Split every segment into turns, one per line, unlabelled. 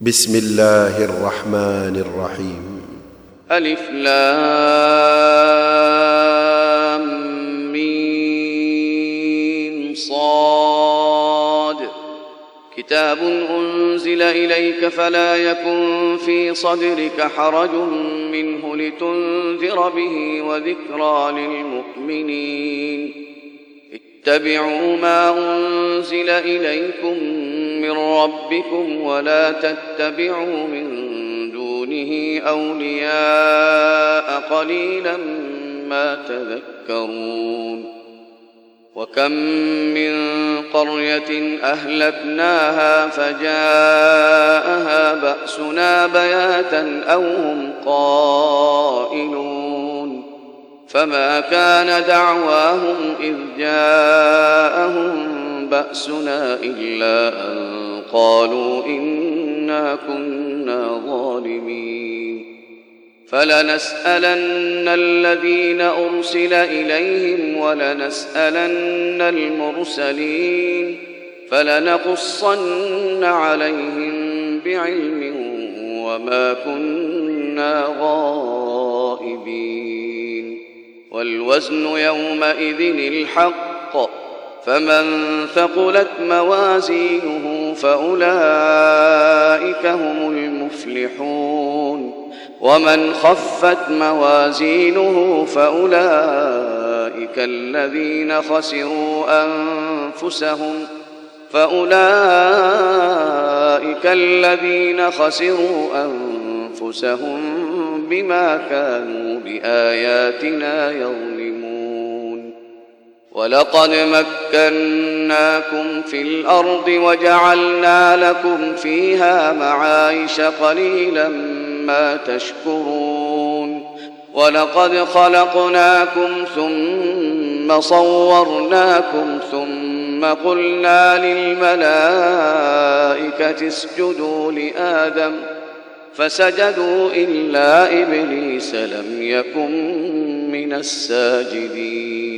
بسم الله الرحمن الرحيم.
ألف لام ميم صاد. كتاب أنزل إليك فلا يكن في صدرك حرج منه لتنذر به وذكرى للمؤمنين. اتبعوا ما أنزل إليكم من ربكم ولا تتبعوا من دونه أولياء قليلا ما تذكرون وكم من قرية أهلكناها فجاءها بأسنا بياتا أو هم قائلون فما كان دعواهم إذ جاءهم بأسنا إلا أن قالوا إنا كنا ظالمين. فلنسألن الذين أرسل إليهم ولنسألن المرسلين. فلنقصن عليهم بعلم وما كنا غائبين. والوزن يومئذ الحق. فمن ثقلت موازينه فأولئك هم المفلحون. ومن خفت موازينه فأولئك الذين خسروا أنفسهم. فأولئك الذين خسروا أنفسهم بما كانوا بآياتنا يظلمون ولقد مكناكم في الأرض وجعلنا لكم فيها معايش قليلا ما تشكرون. ولقد خلقناكم ثم صورناكم ثم قلنا للملائكة اسجدوا لآدم فسجدوا إلا إبليس لم يكن من الساجدين.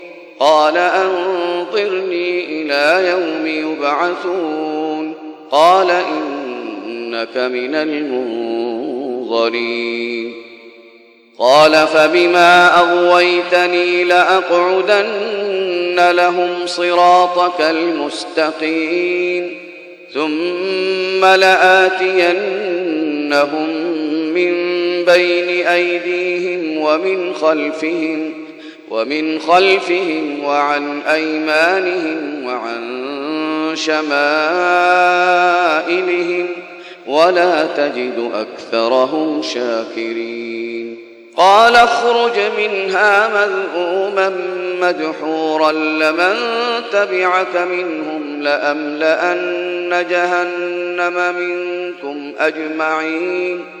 قال أنظرني إلى يوم يبعثون. قال إنك من المنظرين. قال فبما أغويتني لأقعدن لهم صراطك المستقيم. ثم لآتينهم من بين أيديهم ومن خلفهم ومن خلفهم وعن أيمانهم وعن شمائلهم ولا تجد أكثرهم شاكرين. قال اخرج منها مذءوما مدحورا لمن تبعك منهم لأملأن جهنم منكم أجمعين.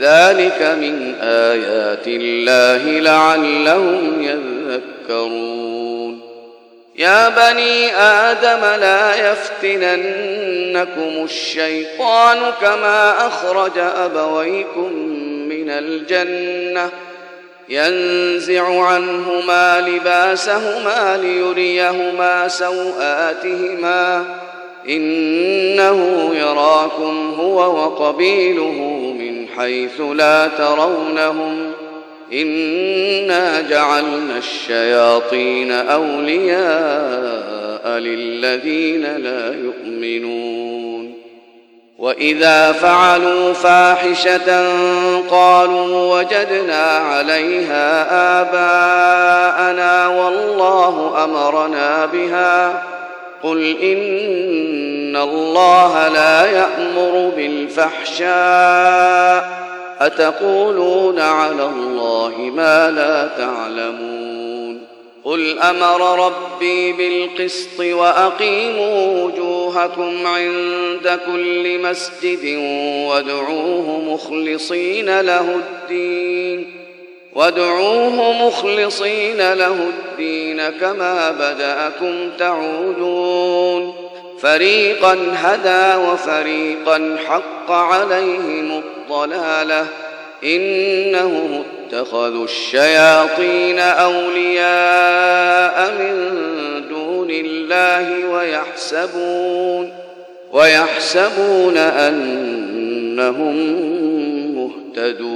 ذلك من آيات الله لعلهم يذكرون. يا بني آدم لا يفتننكم الشيطان كما أخرج أبويكم من الجنة. ينزع عنهما لباسهما ليريهما سوآتهما. إنه يراكم هو وقبيله من حيث لا ترونهم إنا جعلنا الشياطين أولياء للذين لا يؤمنون وإذا فعلوا فاحشة قالوا وجدنا عليها آباءنا والله أمرنا بها قل إن الله لا يأمر بالفحشاء أتقولون على الله ما لا تعلمون قل أمر ربي بالقسط وأقيموا وجوهكم عند كل مسجد وادعوه مخلصين له الدين وادعوه مخلصين له الدين كما بدأكم تعودون فريقا هدى وفريقا حق عليهم الضلالة. إنهم اتخذوا الشياطين أولياء من دون الله ويحسبون ويحسبون أنهم مهتدون.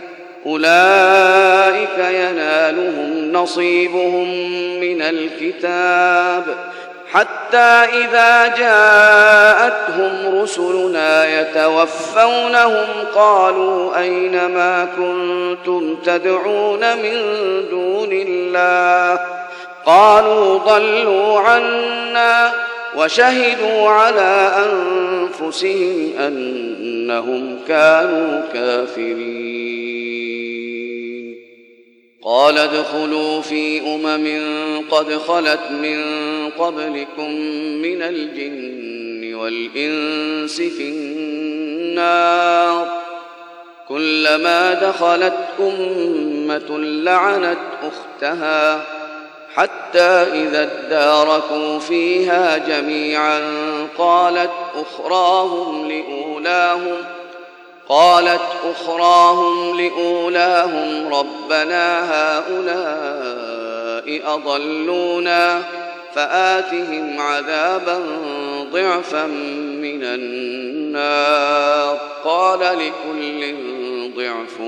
أولئك ينالهم نصيبهم من الكتاب. حتى إذا جاءتهم رسلنا يتوفونهم قالوا أين ما كنتم تدعون من دون الله؟ قالوا ضلوا عنا وشهدوا على أنفسهم أنهم كانوا كافرين. قال ادخلوا في أمم قد خلت من قبلكم من الجن والإنس في النار. كلما دخلت أمة لعنت أختها حتى إذا اداركوا فيها جميعا قالت أخراهم لأولاهم قالت أخراهم لأولاهم ربنا هؤلاء أضلونا فآتهم عذابا ضعفا من النار قال لكل ضعف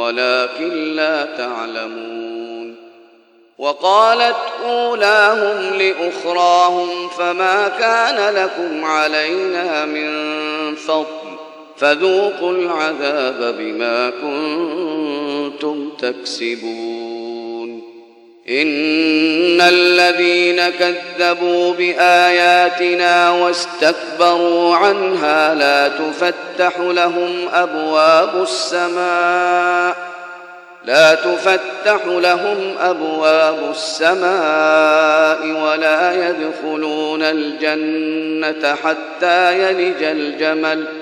ولكن لا تعلمون وقالت أولاهم لأخراهم فما كان لكم علينا من فضل فذوقوا العذاب بما كنتم تكسبون. إن الذين كذبوا بآياتنا واستكبروا عنها لا تفتح لهم أبواب السماء. لا تفتح لهم أبواب السماء ولا يدخلون الجنة حتى يلج الجمل.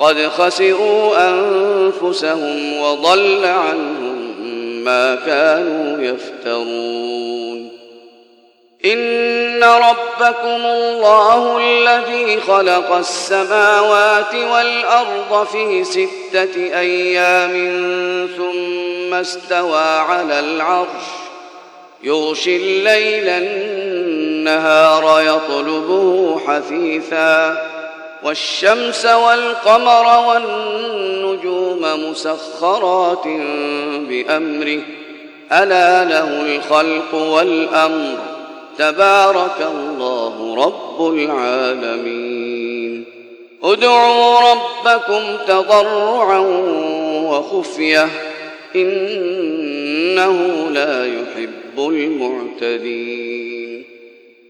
قد خسروا أنفسهم وضل عنهم ما كانوا يفترون. إن ربكم الله الذي خلق السماوات والأرض في ستة أيام ثم استوى على العرش يغشي الليل النهار يطلبه حثيثا. والشمس والقمر والنجوم مسخرات بأمره. ألا له الخلق والأمر. تبارك الله رب العالمين. ادعوا ربكم تضرعا وخفية. إنه لا يحب المعتدين.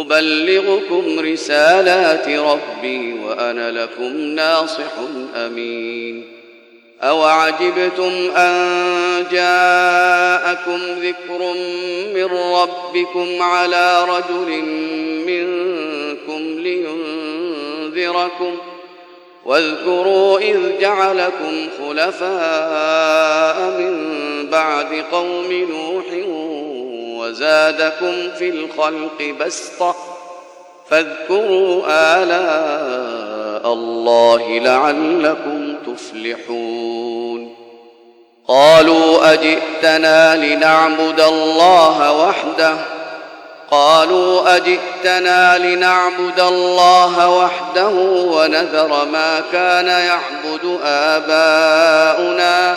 أبلغكم رسالات ربي وأنا لكم ناصح أمين. أوعجبتم أن جاءكم ذكر من ربكم على رجل منكم لينذركم. واذكروا إذ جعلكم خلفاء من بعد قوم نوح وزادكم في الخلق بسطة. فاذكروا آلاء الله لعلكم تفلحون. قالوا أجئتنا لنعبد الله وحده؟ قالوا أجئتنا لنعبد الله وحده ونذر ما كان يعبد آباؤنا.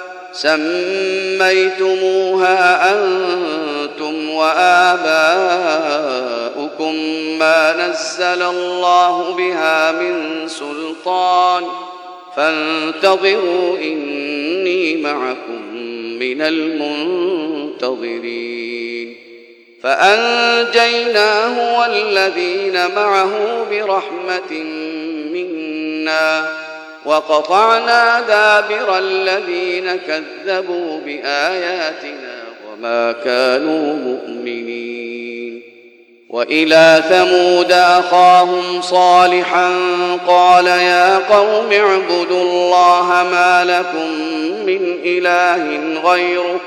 سميتموها أنتم وآباؤكم ما نزل الله بها من سلطان فانتظروا إني معكم من المنتظرين فأنجيناه والذين معه برحمة منا وقطعنا دابر الذين كذبوا بآياتنا وما كانوا مؤمنين. وإلى ثمود أخاهم صالحا قال يا قوم اعبدوا الله ما لكم من إله غيره.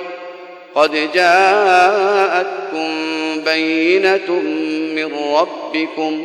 قد جاءتكم بينة من ربكم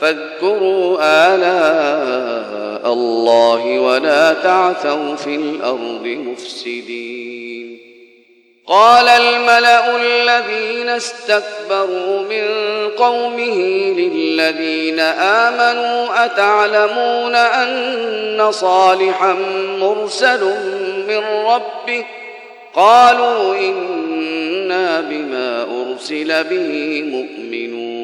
فاذكروا آلاء الله ولا تعثوا في الأرض مفسدين. قال الملأ الذين استكبروا من قومه للذين آمنوا أتعلمون أن صالحا مرسل من ربه؟ قالوا إنا بما أرسل به مؤمنون.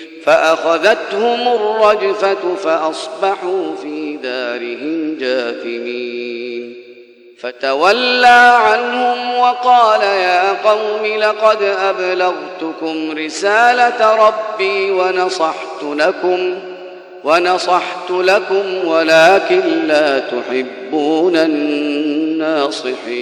فأخذتهم الرجفة فأصبحوا في دارهم جاثمين. فتولى عنهم وقال يا قوم لقد أبلغتكم رسالة ربي ونصحت لكم ونصحت لكم ولكن لا تحبون الناصحين.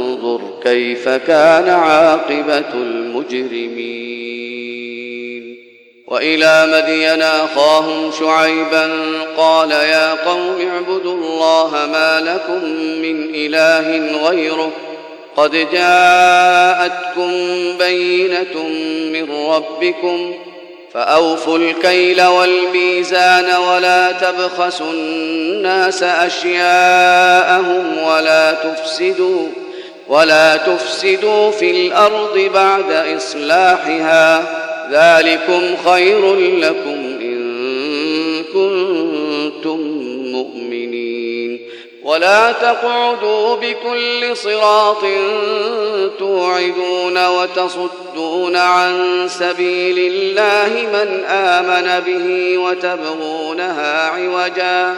كيف كان عاقبة المجرمين وإلى مدين أخاهم شعيبا قال يا قوم اعبدوا الله ما لكم من إله غيره قد جاءتكم بينة من ربكم فأوفوا الكيل والميزان ولا تبخسوا الناس أشياءهم ولا تفسدوا ولا تفسدوا في الأرض بعد إصلاحها ذلكم خير لكم إن كنتم مؤمنين. ولا تقعدوا بكل صراط توعدون وتصدون عن سبيل الله من آمن به وتبغونها عوجا.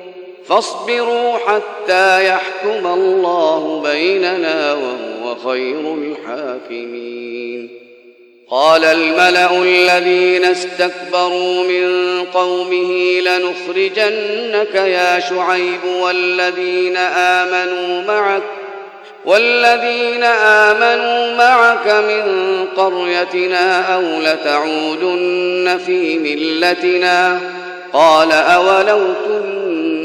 فاصبروا حتى يحكم الله بيننا وهو خير الحاكمين. قال الملأ الذين استكبروا من قومه لنخرجنك يا شعيب والذين آمنوا معك والذين آمنوا معك من قريتنا أو لتعودن في ملتنا. قال أولو كنا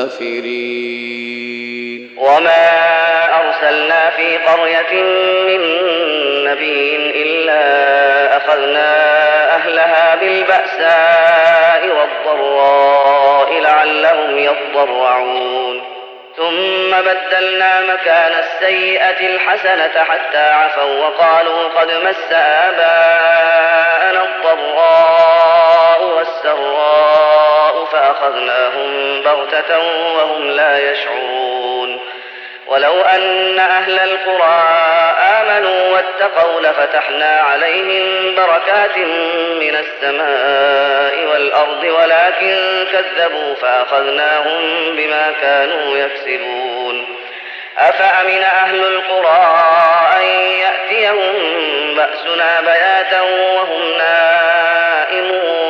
الكافرين.
وما أرسلنا في قرية من نبي إلا أخذنا أهلها بالبأساء والضراء لعلهم يضرعون. ثم بدلنا مكان السيئة الحسنة حتى عفوا وقالوا قد مس آباءنا الضراء والسراء. فأخذناهم بغتة وهم لا يشعرون. ولو أن أهل القرى آمنوا واتقوا لفتحنا عليهم بركات من السماء والأرض ولكن كذبوا فأخذناهم بما كانوا يكسبون. أفأمن أهل القرى أن يأتيهم بأسنا بياتا وهم نائمون؟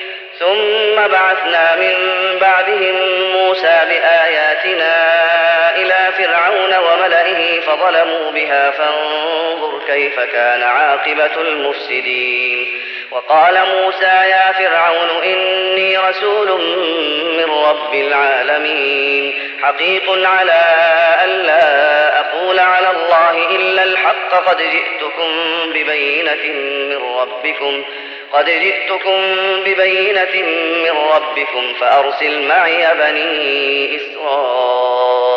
ثم بعثنا من بعدهم موسى بآياتنا إلى فرعون وملئه فظلموا بها فانظر كيف كان عاقبة المفسدين. وقال موسى يا فرعون إني رسول من رب العالمين. حقيق على ألا أقول على الله إلا الحق قد جئتكم ببينة من ربكم. قد جئتكم ببينة من ربكم فأرسل معي بني إسرائيل.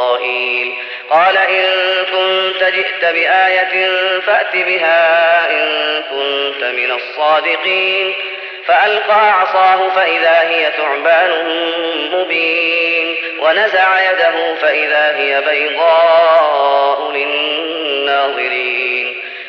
قال إن كنت جئت بآية فأت بها إن كنت من الصادقين. فألقى عصاه فإذا هي ثعبان مبين. ونزع يده فإذا هي بيضاء للناظرين.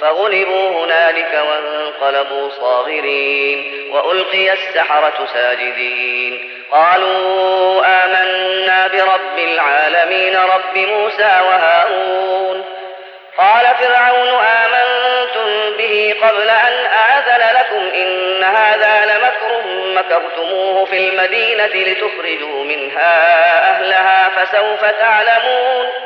فغلبوا هنالك وانقلبوا صاغرين وألقي السحرة ساجدين. قالوا آمنا برب العالمين رب موسى وهارون. قال فرعون آمنتم به قبل أن آذن لكم إن هذا لمكر مكرتموه في المدينة لتخرجوا منها أهلها فسوف تعلمون.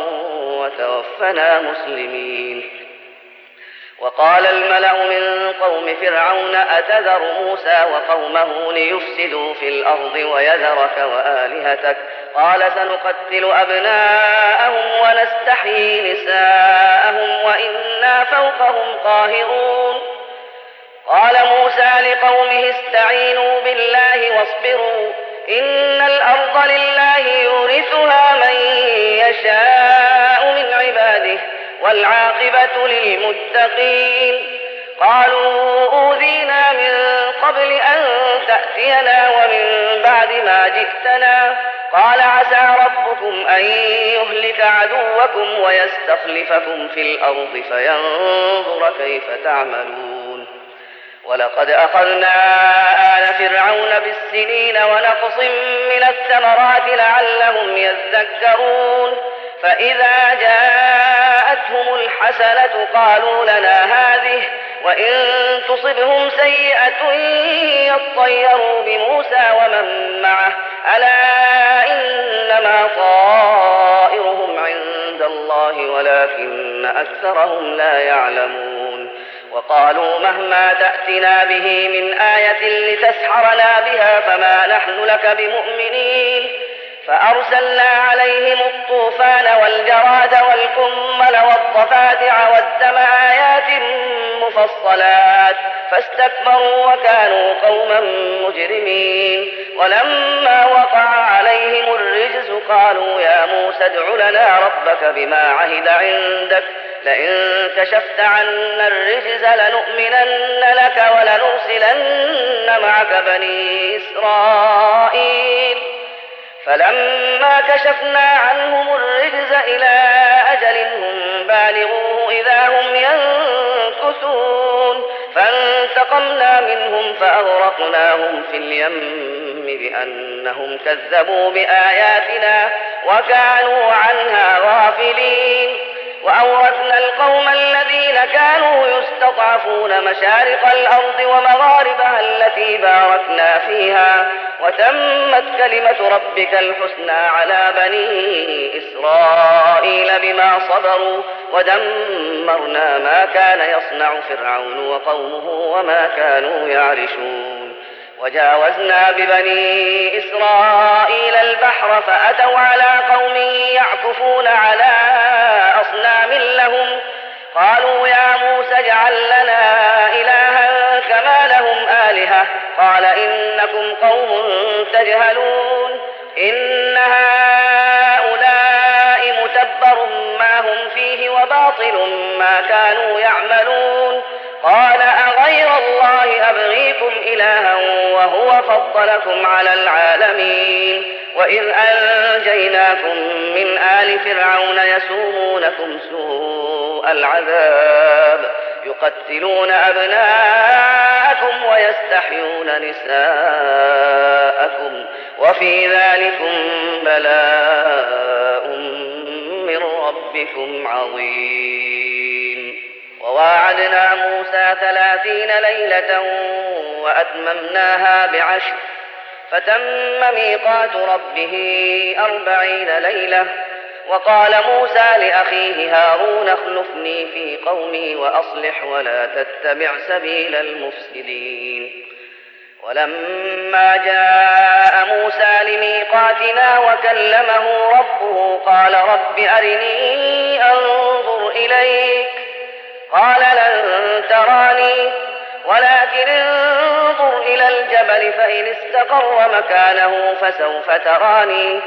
وتوفنا مسلمين. وقال الملأ من قوم فرعون أتذر موسى وقومه ليفسدوا في الأرض ويذرك وآلهتك؟ قال سنقتل أبناءهم ونستحيي نساءهم وإنا فوقهم قاهرون. قال موسى لقومه استعينوا بالله واصبروا إن الأرض لله يورثها من يشاء. والعاقبة للمتقين. قالوا أوذينا من قبل أن تأتينا ومن بعد ما جئتنا. قال عسى ربكم أن يهلك عدوكم ويستخلفكم في الأرض فينظر كيف تعملون. ولقد أخذنا آل فرعون بالسنين ونقص من الثمرات لعلهم يذكرون. فإذا جاءتهم الحسنة قالوا لنا هذه وإن تصبهم سيئة يطيروا بموسى ومن معه. ألا إنما طائرهم عند الله ولكن أكثرهم لا يعلمون. وقالوا مهما تأتنا به من آية لتسحرنا بها فما نحن لك بمؤمنين. فأرسلنا عليهم الطوفان والجراد والكمل والضفادع والدم آيات مفصلات فاستكبروا وكانوا قوما مجرمين ولما وقع عليهم الرجز قالوا يا موسى ادع لنا ربك بما عهد عندك. لئن كشفت عنا الرجز لنؤمنن لك ولنرسلن معك بني إسرائيل. فلما كشفنا عنهم الرجز إلى أجل هم بالغوه إذا هم ينكثون. فانتقمنا منهم فأغرقناهم في اليم بأنهم كذبوا بآياتنا وكانوا عنها غافلين. وأورثنا القوم الذين كانوا يستضعفون مشارق الأرض ومغاربها التي باركنا فيها. وتمت كلمة ربك الحسنى على بني إسرائيل بما صبروا ودمرنا ما كان يصنع فرعون وقومه وما كانوا يعرشون. وجاوزنا ببني إسرائيل البحر فأتوا على قوم يعكفون على أصنام لهم. قالوا يا موسى اجعل لنا إلها كما لهم آلهة قال إنكم قوم تجهلون إن هؤلاء متبر ما هم فيه وباطل ما كانوا يعملون قال أغير الله أبغيكم إلها وهو فضلكم على العالمين وإذ أنجيناكم من آل فرعون يسومونكم سوء العذاب يقتلون أبناءكم ويستحيون نساءكم وفي ذلكم بلاء من ربكم عظيم. وواعدنا موسى ثلاثين ليلة وأتممناها بعشر فتم ميقات ربه أربعين ليلة وقال موسى لأخيه هارون اخلفني في قومي وأصلح ولا تتبع سبيل المفسدين. ولما جاء موسى لميقاتنا وكلمه ربه قال رب أرني أنظر إليك. قال لن تراني ولكن انظر إلى الجبل فإن استقر مكانه فسوف تراني.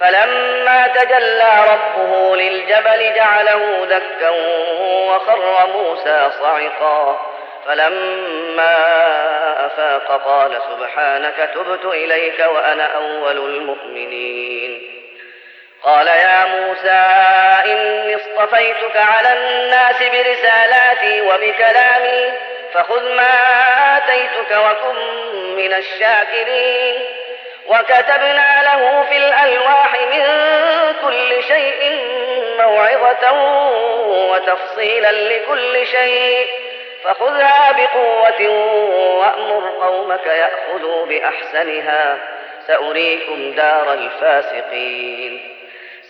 فلما تجلى ربه للجبل جعله دكا وخر موسى صعقا. فلما أفاق قال سبحانك تبت إليك وأنا أول المؤمنين. قال يا موسى إني اصطفيتك على الناس برسالاتي وبكلامي فخذ ما آتيتك وكن من الشاكرين. وكتبنا له في الألواح من كل شيء موعظة وتفصيلا لكل شيء. فخذها بقوة وأمر قومك يأخذوا بأحسنها. سأريكم دار الفاسقين.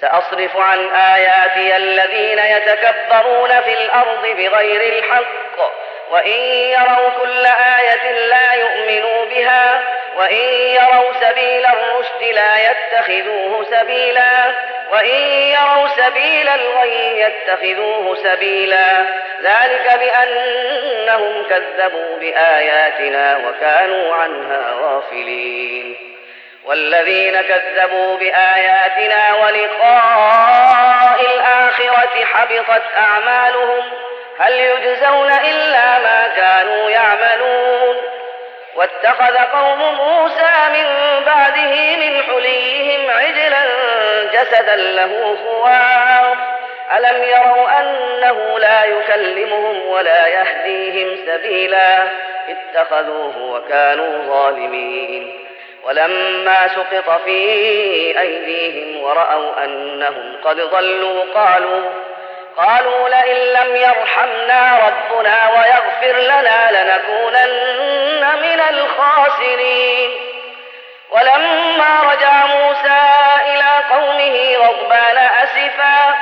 سأصرف عن آياتي الذين يتكبرون في الأرض بغير الحق. وإن يروا كل آية لا يؤمنوا بها وإن يروا سبيل الرشد لا يتخذوه سبيلا. وإن يروا سبيل الغي يتخذوه سبيلا. ذلك بأنهم كذبوا بآياتنا وكانوا عنها غافلين. والذين كذبوا بآياتنا ولقاء الآخرة حبطت أعمالهم. هل يجزون إلا ما كانوا يعملون؟ واتخذ قوم موسى من بعده من حليهم عجلا جسدا له خوار. ألم يروا أنه لا يكلمهم ولا يهديهم سبيلا؟ اتخذوه وكانوا ظالمين. ولما سقط في أيديهم ورأوا أنهم قد ضلوا قالوا قالوا لئن لم يرحمنا ربنا ويغفر لنا لنكونن من الخاسرين. ولما رجع موسى إلى قومه غضبان أسفا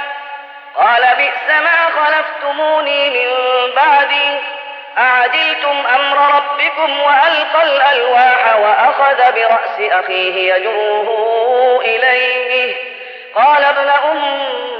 قال بئس ما خلفتموني من بعدي أعجلتم أمر ربكم وألقى الألواح وأخذ برأس أخيه يجره إليه. قال ابن أم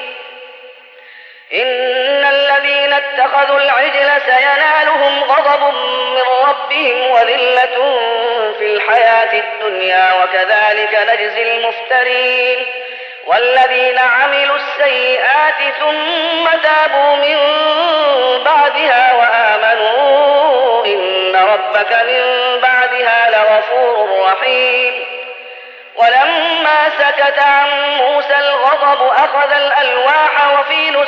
إن الذين اتخذوا العجل سينالهم غضب من ربهم وذلة في الحياة الدنيا وكذلك نجزي المفترين والذين عملوا السيئات ثم تابوا من بعدها وآمنوا إن ربك من بعدها لغفور رحيم ولما سكت عن موسى الغضب أخذ الألواح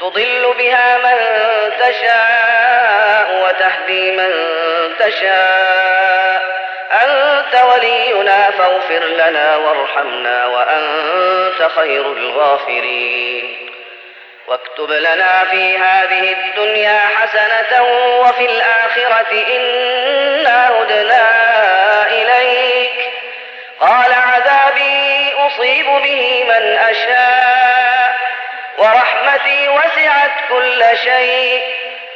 تضل بها من تشاء وتهدي من تشاء. أنت ولينا فاغفر لنا وارحمنا وأنت خير الغافرين. واكتب لنا في هذه الدنيا حسنة وفي الآخرة إنا هدنا إليك. قال عذابي أصيب به من أشاء. ورحمتي وسعت كل شيء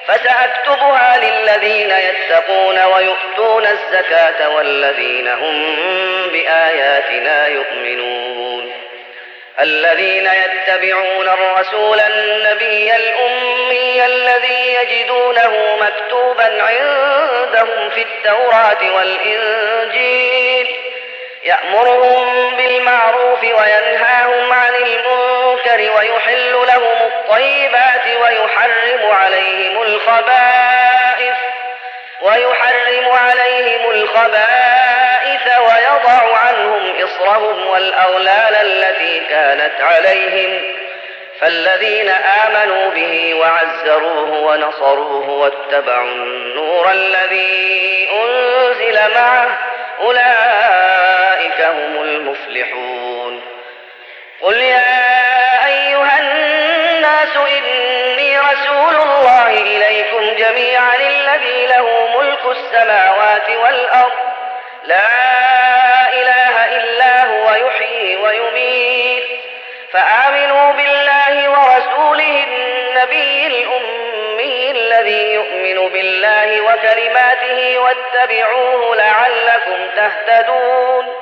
فسأكتبها للذين يتقون ويؤتون الزكاة والذين هم بآياتنا يؤمنون. الذين يتبعون الرسول النبي الأمي الذي يجدونه مكتوبا عندهم في التوراة والإنجيل. يأمرهم بالمعروف وينهاهم عن المنكر ويحل لهم الطيبات ويحرم عليهم الخبائث ويحرم عليهم الخبائث ويضع عنهم إصرهم والأغلال التي كانت عليهم فالذين آمنوا به وعزروه ونصروه واتبعوا النور الذي أنزل معه أولئك هم المفلحون. قل يا أيها الناس إني رسول الله إليكم جميعا الذي له ملك السماوات والأرض. لا إله إلا هو يحيي ويميت. فآمنوا بالله ورسوله النبي الأمي الذي يؤمن بالله وكلماته واتبعوه لعلكم تهتدون.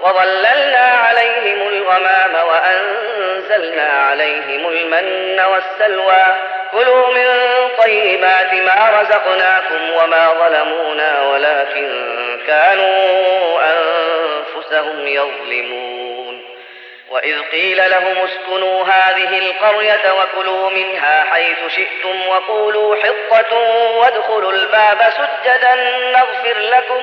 وظللنا عليهم الغمام وأنزلنا عليهم المن والسلوى. كلوا من طيبات ما رزقناكم وما ظلمونا ولكن كانوا أنفسهم يظلمون. وإذ قيل لهم اسكنوا هذه القرية وكلوا منها حيث شئتم وقولوا حطة وادخلوا الباب سجدا نغفر لكم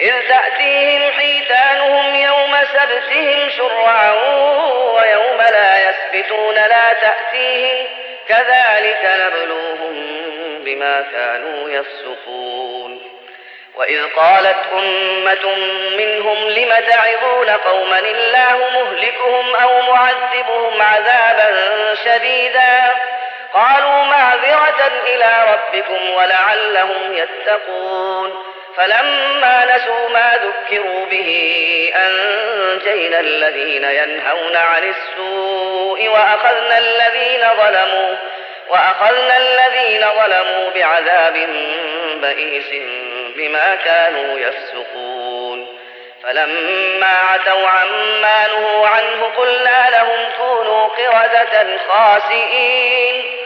إذ تأتيهم حيتانهم يوم سبتهم شرعا ويوم لا يسبتون لا تأتيهم كذلك نبلوهم بما كانوا يفسقون. وإذ قالت أمة منهم لم تعظون قوما الله مهلكهم أو معذبهم عذابا شديدا؟ قالوا معذرة إلى ربكم ولعلهم يتقون. فلما نسوا ما ذكروا به أنجينا الذين ينهون عن السوء وأخذنا الذين ظلموا وأخذنا الذين ظلموا بعذاب بئيس بما كانوا يفسقون. فلما عتوا عما نهوا عنه قلنا لهم كونوا قردة خاسئين.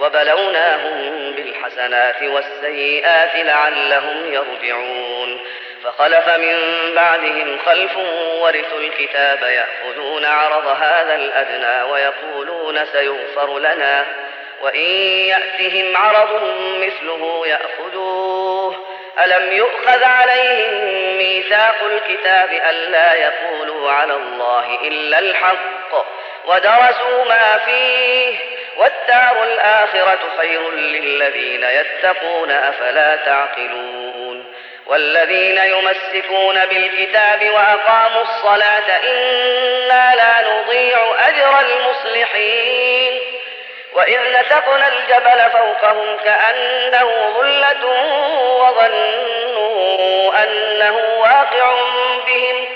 وبلوناهم بالحسنات والسيئات لعلهم يرجعون. فخلف من بعدهم خلف ورثوا الكتاب يأخذون عرض هذا الأدنى ويقولون سيغفر لنا. وإن يأتهم عرض مثله يأخذوه. ألم يؤخذ عليهم ميثاق الكتاب ألا يقولوا على الله إلا الحق ودرسوا ما فيه والدار الآخرة خير للذين يتقون أفلا تعقلون. والذين يمسكون بالكتاب وأقاموا الصلاة إنا لا نضيع أجر المصلحين. وإذ نتقنا الجبل فوقهم كأنه ظلة وظنوا أنه واقع بهم.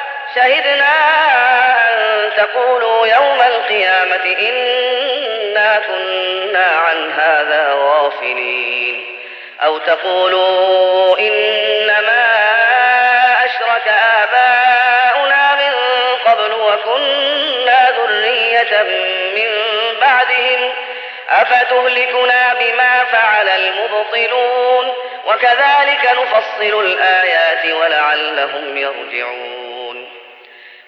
شهدنا أن تقولوا يوم القيامة إنا كنا عن هذا غافلين. أو تقولوا إنما أشرك آباؤنا من قبل وكنا ذرية من بعدهم. أفتهلكنا بما فعل المبطلون؟ وكذلك نفصل الآيات ولعلهم يرجعون.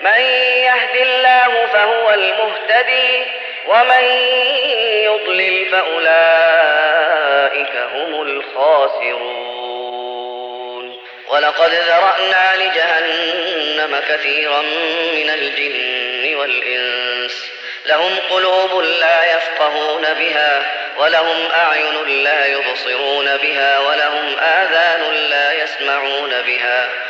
من يهد الله فهو المهتدي ومن يضلل فأولئك هم الخاسرون. ولقد ذرأنا لجهنم كثيرا من الجن والإنس. لهم قلوب لا يفقهون بها ولهم أعين لا يبصرون بها ولهم آذان لا يسمعون بها.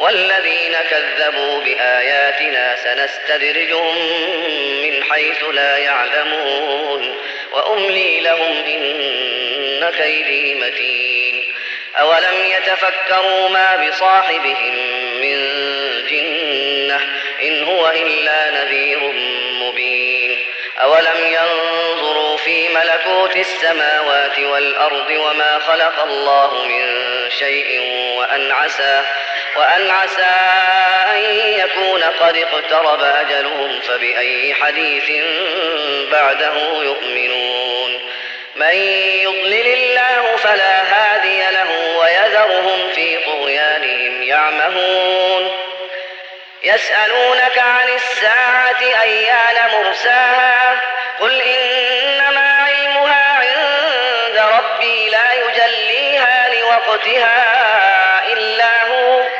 والذين كذبوا بآياتنا سنستدرجهم من حيث لا يعلمون وأملي لهم إن كيدي متين أولم يتفكروا ما بصاحبهم من جنة إن هو إلا نذير مبين أولم ينظروا في ملكوت السماوات والأرض وما خلق الله من شيء وأن عسى وأن عسى أن يكون قد اقترب أجلهم فبأي حديث بعده يؤمنون. من يضلل الله فلا هادي له ويذرهم في طغيانهم يعمهون. يسألونك عن الساعة أيان مرساها؟ قل إنما علمها عند ربي لا يجليها لوقتها إلا هو.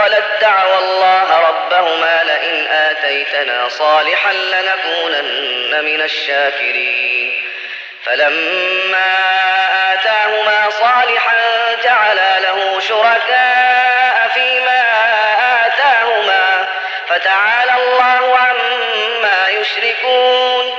أثقلت دعوى الله ربهما لئن آتيتنا صالحا لنكونن من الشاكرين فلما آتاهما صالحا جعلا له شركاء فيما آتاهما فتعالى الله عما يشركون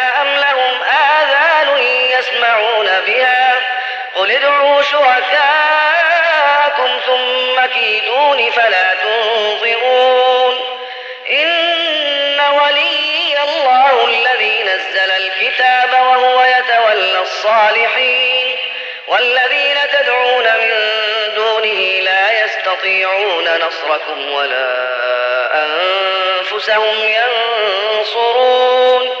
يسمعون بها. قل ادعوا شركاءكم ثم كيدون فلا تنظرون. إن ولي الله الذي نزل الكتاب وهو يتولى الصالحين. والذين تدعون من دونه لا يستطيعون نصركم ولا أنفسهم ينصرون.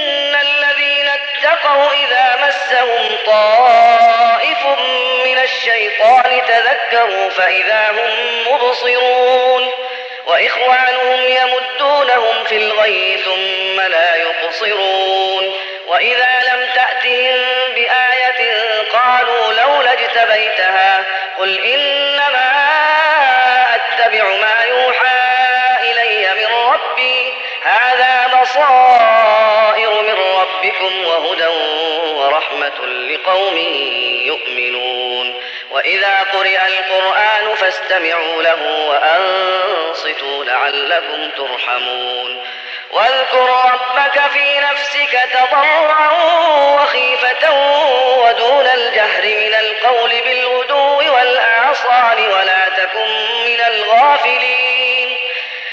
اتقوا إذا مسهم طائف من الشيطان تذكروا فإذا هم مبصرون وإخوانهم يمدونهم في الغي ثم لا يقصرون وإذا لم تأتهم بآية قالوا لولا اجتبيتها قل إنما أتبع ما يوحى إلي من ربي هذا بصائر من ربكم وهدى ورحمة لقوم يؤمنون. وإذا قرئ القرآن فاستمعوا له وأنصتوا لعلكم ترحمون. واذكر ربك في نفسك تضرعا وخيفة ودون الجهر من القول بالغدو والآصال ولا تكن من الغافلين.